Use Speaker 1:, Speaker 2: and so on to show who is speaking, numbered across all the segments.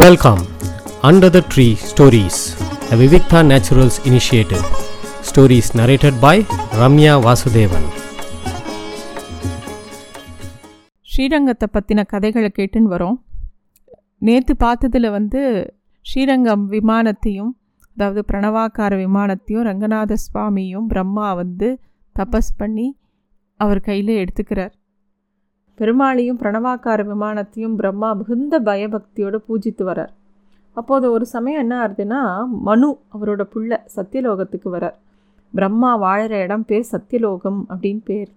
Speaker 1: Welcome under the tree stories the Vivikta naturals initiative stories narrated by Ramya Vasudevan
Speaker 2: ஸ்ரீரங்கத்தை பற்றின கதைகளை கேட்டுன்னு வரோம். நேற்று பார்த்ததில் வந்து ஸ்ரீரங்கம் விமானத்தையும் அதாவது பிரணவாக்கார விமானத்தையும் ரங்கநாத சுவாமியும் பிரம்மா வந்து தபஸ் பண்ணி அவர் கையில் எடுத்துக்கிறார். பெருமாளையும் பிரணவாக்கார விமானத்தையும் பிரம்மா மிகுந்த பயபக்தியோடு பூஜித்து வரார். அப்போது ஒரு சமயம் என்ன ஆகுதுன்னா மனு அவரோட புள்ள சத்தியலோகத்துக்கு வரார். பிரம்மா வாழற இடம் பேர் சத்தியலோகம் அப்படின்னு பேர்.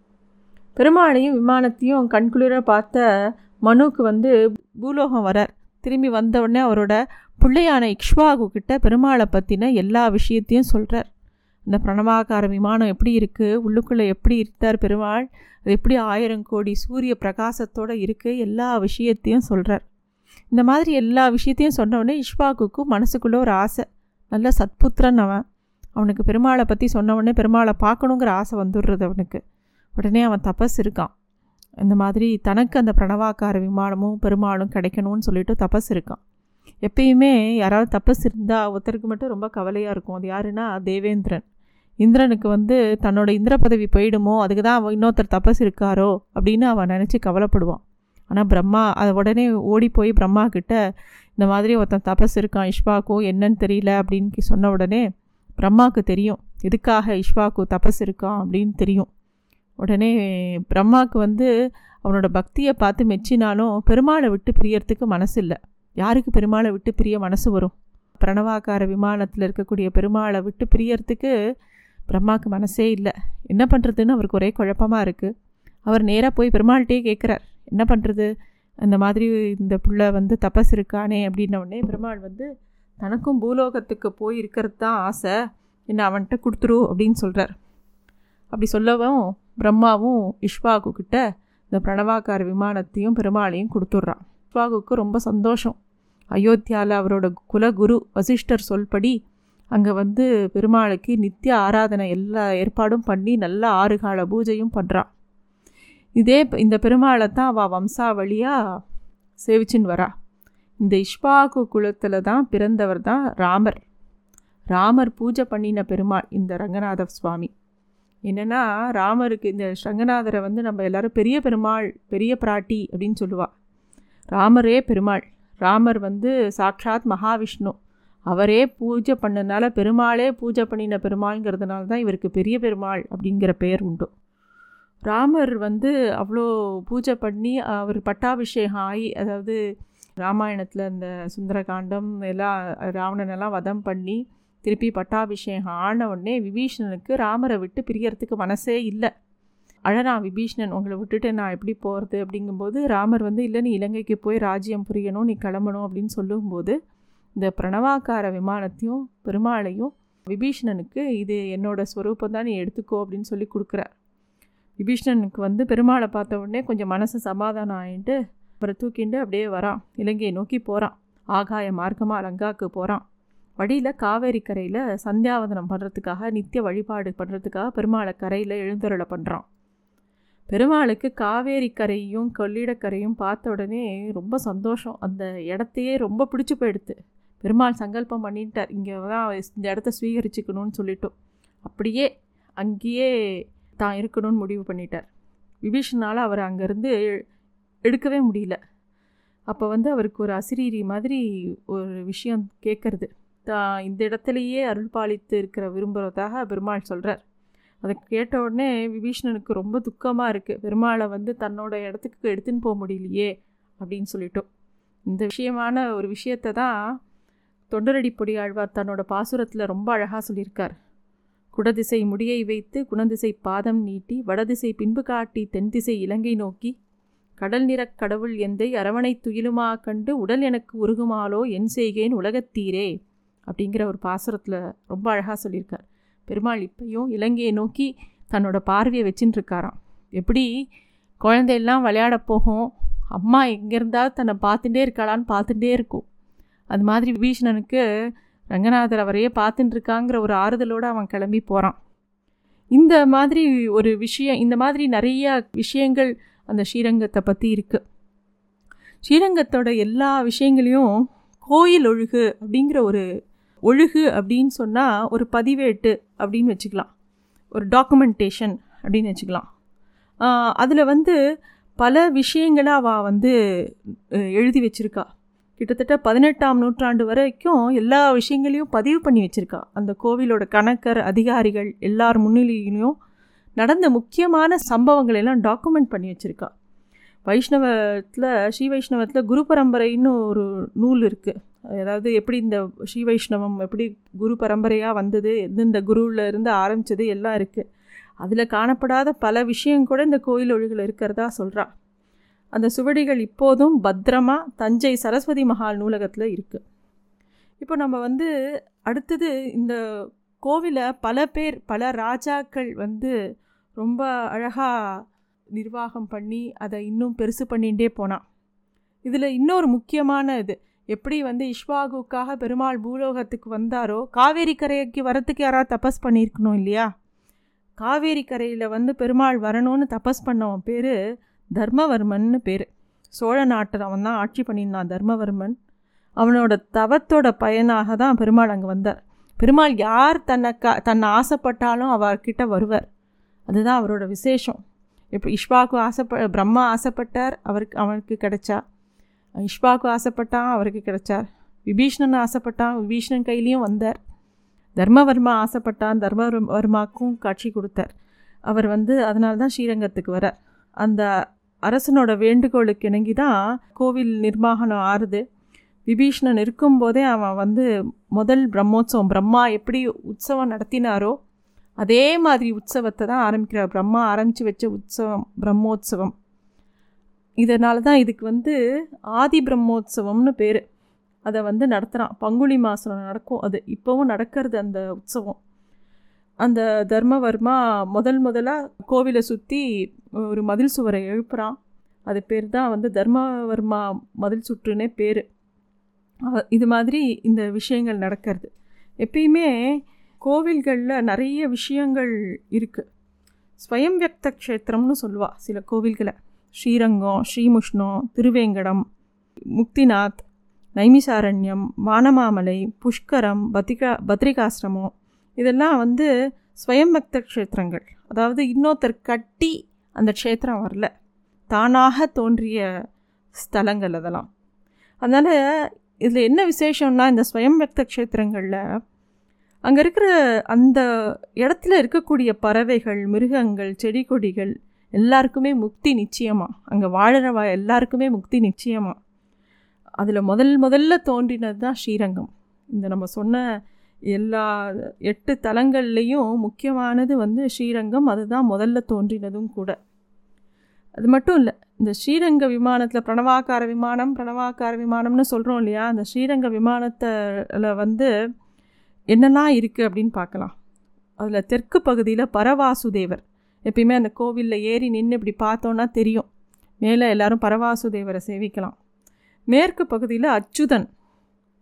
Speaker 2: பெருமாளையும் விமானத்தையும் கண்குளிர பார்த்த மனுவுக்கு வந்து பூலோகம் வரார். திரும்பி வந்த உடனே அவரோட பிள்ளையான இக்ஷ்வாகு கிட்ட பெருமாளை பற்றின எல்லா விஷயத்தையும் சொல்கிறார் இந்த பிரணவாகார விமானம் எப்படி இருக்குது உள்ளுக்குள்ளே எப்படி இருக்கார் பெருமாள்? அது எப்படி ஆயிரம் கோடி சூரிய பிரகாசத்தோடு இருக்குது எல்லா விஷயத்தையும் சொல்கிறார் இந்த மாதிரி எல்லா விஷயத்தையும் சொன்னவொடனே உடனே மனசுக்குள்ளே ஒரு ஆசை. நல்ல சத்புத்திரன் அவன். அவனுக்கு பெருமாளை பற்றி சொன்னவொடனே பெருமாளை பார்க்கணுங்கிற ஆசை வந்துடுறது அவனுக்கு. உடனே அவன் தபஸ் இருக்கான். இந்த மாதிரி தனக்கு அந்த பிரணவாக்கார விமானமும் பெருமாளும் கிடைக்கணும்னு சொல்லிட்டு தபஸ் இருக்கான். எப்பயுமே யாராவது தபஸ் இருந்தால் ஒருத்தருக்கு மட்டும் ரொம்ப கவலையாக இருக்கும். அது யாருன்னா தேவேந்திரன். இந்திரனுக்கு வந்து தன்னோட இந்திர பதவி போயிடுமோ அதுக்கு தான் அவன் இன்னொருத்தர் தபஸ் இருக்காரோ அப்படின்னு அவன் நினச்சி கவலைப்படுவான். ஆனால் பிரம்மா அதை உடனே ஓடி போய் பிரம்மா கிட்ட இந்த மாதிரி ஒருத்தன் தபஸ் இருக்கான் இஷ்வாக்கும் என்னன்னு தெரியல அப்படின்னு சொன்ன உடனே பிரம்மாவுக்கு தெரியும். எதுக்காக இஷ்வாக்கு தபஸ் இருக்கான் அப்படின்னு தெரியும். உடனே பிரம்மாவுக்கு வந்து அவனோட பக்தியை பார்த்து மெச்சினாலும் பெருமாளை விட்டு பிரியறதுக்கு மனசு இல்லை. யாருக்கு பெருமாளை விட்டு பிரிய மனசு வரும்? பிரணவாக்கார விமானத்தில் இருக்கக்கூடிய பெருமாளை விட்டு பிரியறதுக்கு பிரம்மாவுக்கு மனசே இல்லை. என்ன பண்ணுறதுன்னு அவருக்கு ஒரே குழப்பமாக இருக்குது அவர் நேராக போய் பெருமாள்கிட்டே கேட்குறார் என்ன பண்ணுறது அந்த மாதிரி இந்த புள்ள வந்து தபஸ் இருக்கானே அப்படின்னவுடனே பெருமாள் வந்து தனக்கும் பூலோகத்துக்கு போய் இருக்கிறது தான் ஆசை. என்ன அவன்கிட்ட கொடுத்துரு அப்படின்னு சொல்கிறார் அப்படி சொல்லவும் பிரம்மாவும் இஷ்வாகு கிட்ட இந்த பிரணவாக்கார விமானத்தையும் பெருமாளையும் கொடுத்துட்றான். இஷ்வாகுக்கு ரொம்ப சந்தோஷம். அயோத்தியாவில் அவரோட குலகுரு வசிஷ்டர் சொல்படி அங்கே வந்து பெருமாளுக்கு நித்திய ஆராதனை எல்லா ஏற்பாடும் பண்ணி நல்ல ஆறு கால பூஜையும் பண்ணுறான் இதே இந்த பெருமாளை தான் அவள் வம்சாவளியாக சேவிச்சின்னு வரா. இந்த இஷ்பாக்கு குலத்தில் தான் பிறந்தவர் தான் ராமர். ராமர் பூஜை பண்ணின பெருமாள் இந்த ரங்கநாத சுவாமி. என்னென்னா ராமருக்கு இந்த ரங்கநாதரை வந்து நம்ம எல்லோரும் பெரிய பெருமாள் பெரிய பிராட்டி அப்படின்னு சொல்லுவாள் ராமரே பெருமாள். ராமர் வந்து சாட்சாத் மகாவிஷ்ணு. அவரே பூஜை பண்ணனால பெருமாளே பூஜை பண்ணின பெருமாள்ங்கிறதுனால தான் இவருக்கு பெரிய பெருமாள் அப்படிங்கிற பெயர் உண்டு. ராமர் வந்து அவ்வளோ பூஜை பண்ணி அவர் பட்டாபிஷேகம் ஆகி அதாவது ராமாயணத்தில் அந்த சுந்தரகாண்டம் எல்லாம் ராவணனெல்லாம் வதம் பண்ணி திருப்பி பட்டாபிஷேகம் ஆன உடனே விபீஷணனுக்கு ராமரை விட்டு பிரியறதுக்கு மனசே இல்லை. அழனா விபீஷ்ணன் உங்களை விட்டுட்டு நான் எப்படி போகிறது அப்படிங்கும்போது ராமர் வந்து இல்லை நீ இலங்கைக்கு போய் ராஜ்யம் புரியணும் நீ கிளம்பணும் அப்படின்னு சொல்லும்போது இந்த பிரணவாக்கார விமானத்தையும் பெருமாளையும் விபீஷணனுக்கு இது என்னோட ஸ்வரூபம் தான் நீ எடுத்துக்கோ அப்படின்னு சொல்லி கொடுக்குறார். விபீஷணனுக்கு வந்து பெருமாளை பார்த்த உடனே கொஞ்சம் மனசு சமாதானம் ஆகிட்டு அவரை தூக்கிண்டு அப்படியே வரான். இலங்கையை நோக்கி போகிறான் ஆகாய மார்க்கமாக லங்காவுக்கு போகிறான் வழியில் காவேரி கரையில் சந்தியாவதனம் பண்ணுறதுக்காக நித்திய வழிபாடு பண்ணுறதுக்காக பெருமாளை கரையில் எழுந்தருளை பண்ணுறான் பெருமாளுக்கு காவேரி கரையும் கொள்ளிடக்கரையும் பார்த்த உடனே ரொம்ப சந்தோஷம். அந்த இடத்தையே ரொம்ப பிடிச்சி போயிடுது பெருமாள் சங்கல்பம் பண்ணிட்டார். இங்கே தான் இந்த இடத்த ஸ்வீகரிச்சுக்கணும்னு சொல்லிட்டோம். அப்படியே அங்கேயே தான் இருக்கணும்னு முடிவு பண்ணிட்டார். விபீஷனால் அவர் அங்கேருந்து எடுக்கவே முடியல. அப்போ வந்து அவருக்கு ஒரு அசிரீரி மாதிரி ஒரு விஷயம் கேட்குறது. தான் இந்த இடத்துலையே அருள் பாலித்து இருக்கிற விரும்புகிறதாக பெருமாள் சொல்கிறார் அதை கேட்ட உடனே விபீஷணனுக்கு ரொம்ப துக்கமாக இருக்குது பெருமாளை வந்து தன்னோட இடத்துக்கு எடுத்துன்னு போக முடியலையே அப்படின்னு சொல்லிட்டோம். இந்த விஷயமான ஒரு விஷயத்தை தான் தொண்டரடி பொடி ஆழ்வார் தன்னோட பாசுரத்தில் ரொம்ப அழகாக சொல்லியிருக்கார். குடதிசை முடியை வைத்து குணதிசை பாதம் நீட்டி வடதிசை பின்பு காட்டி தென்திசை இலங்கை நோக்கி கடல் நிறக் கடவுள் எந்தை அரவணை துயிலுமா கண்டு உடல் எனக்கு உருகுமாலோ என் செய்கேன் உலகத்தீரே அப்படிங்கிற ஒரு பாசுரத்தில் ரொம்ப அழகாக சொல்லியிருக்கார். பெருமாள் இப்பையும் இலங்கையை நோக்கி தன்னோட பார்வையை வச்சுட்டு இருக்காராம் எப்படி? குழந்தையெல்லாம் விளையாட போகும்? அம்மா எங்கே தன்னை பார்த்துட்டே இருக்காளான்னு பார்த்துட்டே இருக்கும். அது மாதிரி விபீஷணனுக்கு ரங்கநாதர் அவரையே பார்த்துட்டு இருக்காங்கிற ஒரு ஆறுதலோடு அவன் கிளம்பி போகிறான் இந்த மாதிரி ஒரு விஷயம் இந்த மாதிரி நிறைய விஷயங்கள் அந்த ஸ்ரீரங்கத்தை பற்றி இருக்குது ஸ்ரீரங்கத்தோட எல்லா விஷயங்களையும் கோயில் ஒழுகு அப்படிங்கிற ஒரு ஒழுகு அப்படின்னு சொன்னால் ஒரு பதிவேட்டு அப்படின்னு வச்சுக்கலாம். ஒரு டாக்குமெண்டேஷன் அப்படின்னு வச்சுக்கலாம். அதில் வந்து பல விஷயங்களை அவள் வந்து எழுதி வச்சுருக்கா. கிட்டத்தட்ட பதினெட்டாம் நூற்றாண்டு வரைக்கும் எல்லா விஷயங்களையும் பதிவு பண்ணி வச்சுருக்கா. அந்த கோவிலோட கணக்கர் அதிகாரிகள் எல்லார் முன்னிலையிலையும் நடந்த முக்கியமான சம்பவங்களை எல்லாம் டாக்குமெண்ட் பண்ணி வச்சுருக்கா. வைஷ்ணவத்தில் ஸ்ரீ வைஷ்ணவத்தில் குரு பரம்பரைன்னு ஒரு நூல் இருக்குது அதாவது எப்படி இந்த ஸ்ரீ வைஷ்ணவம் எப்படி குரு பரம்பரையாக வந்தது எந்தெந்த குருவில் இருந்து ஆரம்பித்தது எல்லாம் இருக்குது அதில் காணப்படாத பல விஷயம் கூட இந்த கோயில் ஒழுகில் இருக்கிறதா சொல்கிறான் அந்த சுவடிகள் இப்போதும் பத்திரமா தஞ்சை சரஸ்வதி மஹால் நூலகத்தில் இருக்குது இப்போ நம்ம வந்து அடுத்தது இந்த கோவிலை பல பேர் பல ராஜாக்கள் வந்து ரொம்ப அழகாக நிர்வாகம் பண்ணி அதை இன்னும் பெருசு பண்ணிகிட்டே போனான் இதில் இன்னொரு முக்கியமான இது எப்படி வந்து இஷ்வாகுக்காக பெருமாள் பூலோகத்துக்கு வந்தாரோ காவேரி கரைக்கு வரத்துக்கு யாராவது தபஸ் பண்ணியிருக்கணும் இல்லையா? காவேரி கரையில் வந்து பெருமாள் வரணும்னு தபஸ் பண்ணவன் பேர் தர்மவர்மன்னு பேர். சோழ நாட்டில் அவன் தான் ஆட்சி பண்ணியிருந்தான் தர்மவர்மன். அவனோட தவத்தோட பயனாக தான் பெருமாள் அங்கே வந்தார். பெருமாள் யார் தன்னை க தன்னை ஆசைப்பட்டாலும் அவர்கிட்ட வருவார். அதுதான் அவரோட விசேஷம். இப்போ இஷ்வாக்கு ஆசைப்ப பிரம்மா ஆசைப்பட்டார் அவருக்கு அவனுக்கு கிடைச்சா. இஷ்வாக்கு ஆசைப்பட்டான் அவருக்கு கிடைச்சார். விபீஷ்ணன் ஆசைப்பட்டான் விபீஷ்ணன் கையிலையும் வந்தார். தர்மவர்மா ஆசைப்பட்டான் தர்மவர்மாக்கும் காட்சி கொடுத்தார். அவர் வந்து அதனால தான் ஸ்ரீரங்கத்துக்கு வரார். அந்த அரசனோட வேண்டுகோளுக்கு இணங்கி தான் கோவில் நிர்மாகனம் ஆறுது. விபீஷ்ணன் இருக்கும்போதே அவன் வந்து முதல் பிரம்மோற்சவம் பிரம்மா எப்படி உற்சவம் நடத்தினாரோ அதே மாதிரி உற்சவத்தை தான் ஆரம்பிக்கிறார். பிரம்மா ஆரம்பித்து வச்ச உற்சவம் பிரம்மோற்சவம் இதனால தான் இதுக்கு வந்து ஆதி பிரம்மோற்சவம்னு பேர். அதை வந்து நடத்துகிறான் பங்குனி மாதம் நடக்கும் அது. இப்போவும் நடக்கிறது அந்த உற்சவம். அந்த தர்மவர்மா முதல் முதலாக கோவிலை சுற்றி ஒரு மதில் சுவரை எழுப்புறான். அது பேர் தான் வந்து தர்மவர்மா மதில் சுற்றுனே பேர். இது மாதிரி இந்த விஷயங்கள் நடக்கிறது. எப்பயுமே கோவில்களில் நிறைய விஷயங்கள் இருக்குது ஸ்வயம் வியக்த க்ஷேத்திரம்னு சொல்லுவாள் சில கோவில்களை. ஸ்ரீரங்கம் ஸ்ரீமுஷ்ணம் திருவேங்கடம் முக்திநாத் நைமிசாரண்யம் வானமாமலை புஷ்கரம் பத்ரிகா பத்ரிகாசிரமம் இதெல்லாம் வந்து ஸ்வயம்பக்த க்ஷேத்திரங்கள். அதாவது இன்னொருத்தர் கட்டி அந்த க்ஷேத்திரம் வரல. தானாக தோன்றிய ஸ்தலங்கள் அதெல்லாம். அதனால் இதில் என்ன விசேஷம்னா இந்த ஸ்வயம்பக்த க்ஷேத்திரங்களில் அங்கே இருக்கிற அந்த இடத்துல இருக்கக்கூடிய பறவைகள் மிருகங்கள் செடி கொடிகள் எல்லாருக்குமே முக்தி நிச்சயமாக அங்கே வாழறவ எல்லாருக்குமே முக்தி நிச்சயமாக அதில் முதல் முதல்ல தோன்றினது தான் ஸ்ரீரங்கம். இந்த நம்ம சொன்ன எல்லா எட்டு தலங்கள்லேயும் முக்கியமானது வந்து ஸ்ரீரங்கம். அதுதான் முதல்ல தோன்றினதும் கூட. அது மட்டும் இல்லை இந்த ஸ்ரீரங்க விமானத்தில் பிரணவாக்கார விமானம் பிரணவாக்கார விமானம்னு சொல்கிறோம் இல்லையா? அந்த ஸ்ரீரங்க விமானத்தில் வந்து என்னெல்லாம் இருக்குது அப்படின்னு பார்க்கலாம். அதில் தெற்கு பகுதியில் பரவாசுதேவர். எப்பயுமே அந்த கோவிலில் ஏறி நின்று இப்படி பார்த்தோன்னா தெரியும். மேலே எல்லோரும் பரவாசுதேவரை சேவிக்கலாம். மேற்கு பகுதியில் அச்சுதன்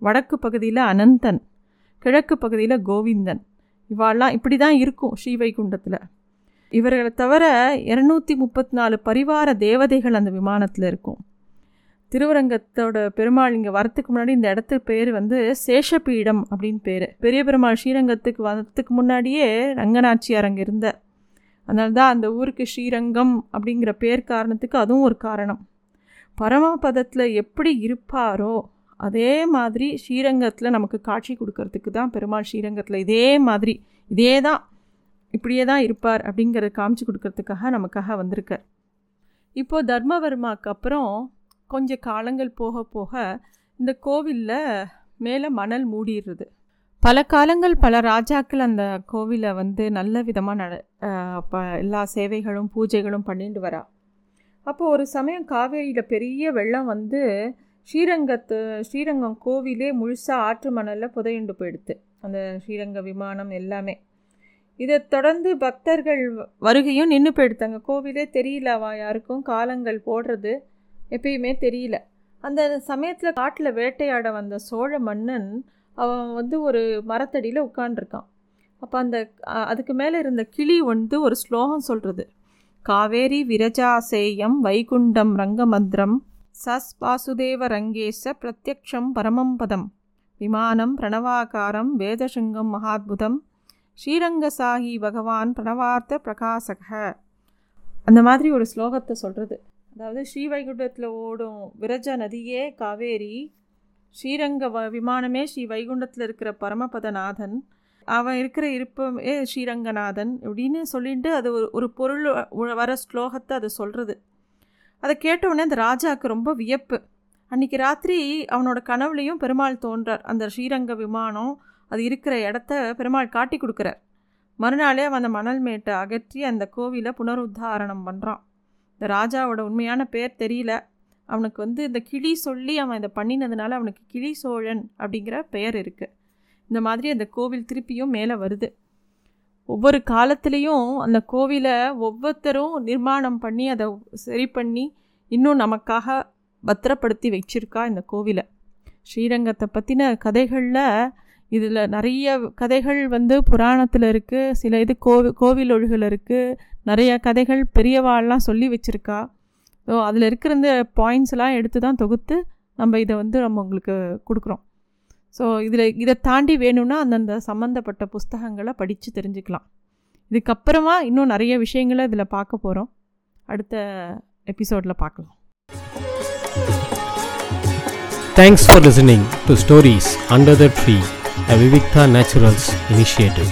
Speaker 2: வடக்கு பகுதியில் அனந்தன் கிழக்கு பகுதியில் கோவிந்தன். இவாள்லாம் இப்படி தான் இருக்கும் ஸ்ரீவைகுண்டத்தில். இவர்களை தவிர இரநூத்தி முப்பத்தி நாலு பரிவார தேவதைகள் அந்த விமானத்தில் இருக்கும். திருவரங்கத்தோட பெருமாள் இங்கே வரத்துக்கு முன்னாடி இந்த இடத்து பேர் வந்து சேஷபீடம் அப்படின்னு பேர். பெரிய பெருமாள் ஸ்ரீரங்கத்துக்கு வரத்துக்கு முன்னாடியே ரங்கநாச்சியார் அங்கே இருந்தார். அதனால தான் அந்த ஊருக்கு ஸ்ரீரங்கம் அப்படிங்கிற பேர் காரணத்துக்கு அதுவும் ஒரு காரணம். பரமபதத்தில் எப்படி இருப்பாரோ அதே மாதிரி ஸ்ரீரங்கத்தில் நமக்கு காட்சி கொடுக்கறதுக்கு தான் பெருமாள் ஸ்ரீரங்கத்தில் இதே மாதிரி இதே தான் இப்படியே தான் இருப்பார் அப்படிங்கிறத காமிச்சு கொடுக்கறதுக்காக நமக்காக வந்திருக்கார். இப்போது தர்மவர்மாக்கு அப்புறம் கொஞ்சம் காலங்கள் போக போக இந்த கோவிலில் மேலே மணல் மூடிடுறது. பல காலங்கள் பல ராஜாக்கள் அந்த கோவிலை வந்து நல்ல விதமாக நட ப எல்லா சேவைகளும் பூஜைகளும் பண்ணிட்டு வரா. அப்போது ஒரு சமயம் காவேரியில் பெரிய வெள்ளம் வந்து ஸ்ரீரங்கத்து ஸ்ரீரங்கம் கோவிலே முழுசாக ஆற்று மணலில் புதையுண்டு போயிடுது அந்த ஸ்ரீரங்க விமானம் எல்லாமே. இதை தொடர்ந்து பக்தர்கள் வருகையும் நின்று போயிடுத்தாங்க கோவிலே தெரியலவா யாருக்கும் காலங்கள் போடுறது எப்பயுமே தெரியல. அந்த சமயத்தில் காட்டில் வேட்டையாட வந்த சோழ மன்னன் அவன் வந்து ஒரு மரத்தடியில் உட்காண்டிருக்கான் அப்போ அந்த அதுக்கு மேலே இருந்த கிளி வந்து ஒரு ஸ்லோகம் சொல்கிறது காவேரி விரஜாசேயம் வைகுண்டம் ரங்கமந்திரம் சஸ் வாசுதேவ ரங்கேஷ பிரத்யக்ஷம் பரமம் பதம். விமானம் பிரணவாகாரம் வேதசிங்கம் மகாத்புதம். ஸ்ரீரங்கசாகி பகவான் பிரணவார்த்த பிரகாசக. அந்த மாதிரி ஒரு ஸ்லோகத்தை சொல்கிறது அதாவது ஸ்ரீவைகுண்டத்தில் ஓடும் விரஜ நதியே காவேரி. ஸ்ரீரங்க வ விமானமே ஸ்ரீ வைகுண்டத்தில் இருக்கிற பரமபதநாதன். அவன் இருக்கிற இருப்பமே ஸ்ரீரங்கநாதன். அப்படின்னு சொல்லிட்டு அது ஒரு ஒரு பொருள் வர ஸ்லோகத்தை அது சொல்கிறது அதை கேட்டவுடனே அந்த ராஜாவுக்கு ரொம்ப வியப்பு. அன்றைக்கி ராத்திரி அவனோட கனவுலையும் பெருமாள் தோன்றார். அந்த ஸ்ரீரங்க விமானம் அது இருக்கிற இடத்த பெருமாள் காட்டி கொடுக்குறார். மறுநாளே அவன் அந்த மணல் மேட்டை அகற்றி அந்த கோவிலை புனருத்தாரணம் பண்ணுறான் இந்த ராஜாவோட உண்மையான பேர் தெரியல. அவனுக்கு வந்து இந்த கிளி சொல்லி அவன் இதை பண்ணினதுனால அவனுக்கு கிளி சோழன் அப்படிங்கிற பெயர் இருக்குது இந்த மாதிரி அந்த கோவில் திருப்பியும் மேலே வருது. ஒவ்வொரு காலத்துலேயும் அந்த கோவிலை ஒவ்வொருத்தரும் நிர்மாணம் பண்ணி அதை சரி பண்ணி இன்னும் நமக்காக பத்திரப்படுத்தி வச்சிருக்கா இந்த கோவிலை. ஸ்ரீரங்கத்தை பற்றின கதைகளில் இதில் நிறைய கதைகள் வந்து புராணத்தில் இருக்குது சில இது கோவி கோவில் ஒழுகில் இருக்குது நிறைய கதைகள் பெரியவாள்லாம் சொல்லி வச்சுருக்கா. ஸோ அதில் இருக்கிற இந்த பாயிண்ட்ஸ்லாம் எடுத்து தான் தொகுத்து நம்ம இதை வந்து நம்ம உங்களுக்கு கொடுக்குறோம். ஸோ இதில் இதை தாண்டி வேணும்னா அந்தந்த சம்மந்தப்பட்ட புஸ்தகங்களை படித்து தெரிஞ்சுக்கலாம். இதுக்கப்புறமா இன்னும் நிறைய விஷயங்களை இதில் பார்க்க போகிறோம் அடுத்த எபிசோடில் பார்க்கலாம்.
Speaker 1: Thanks for listening to stories under the tree a Vivikta naturals initiative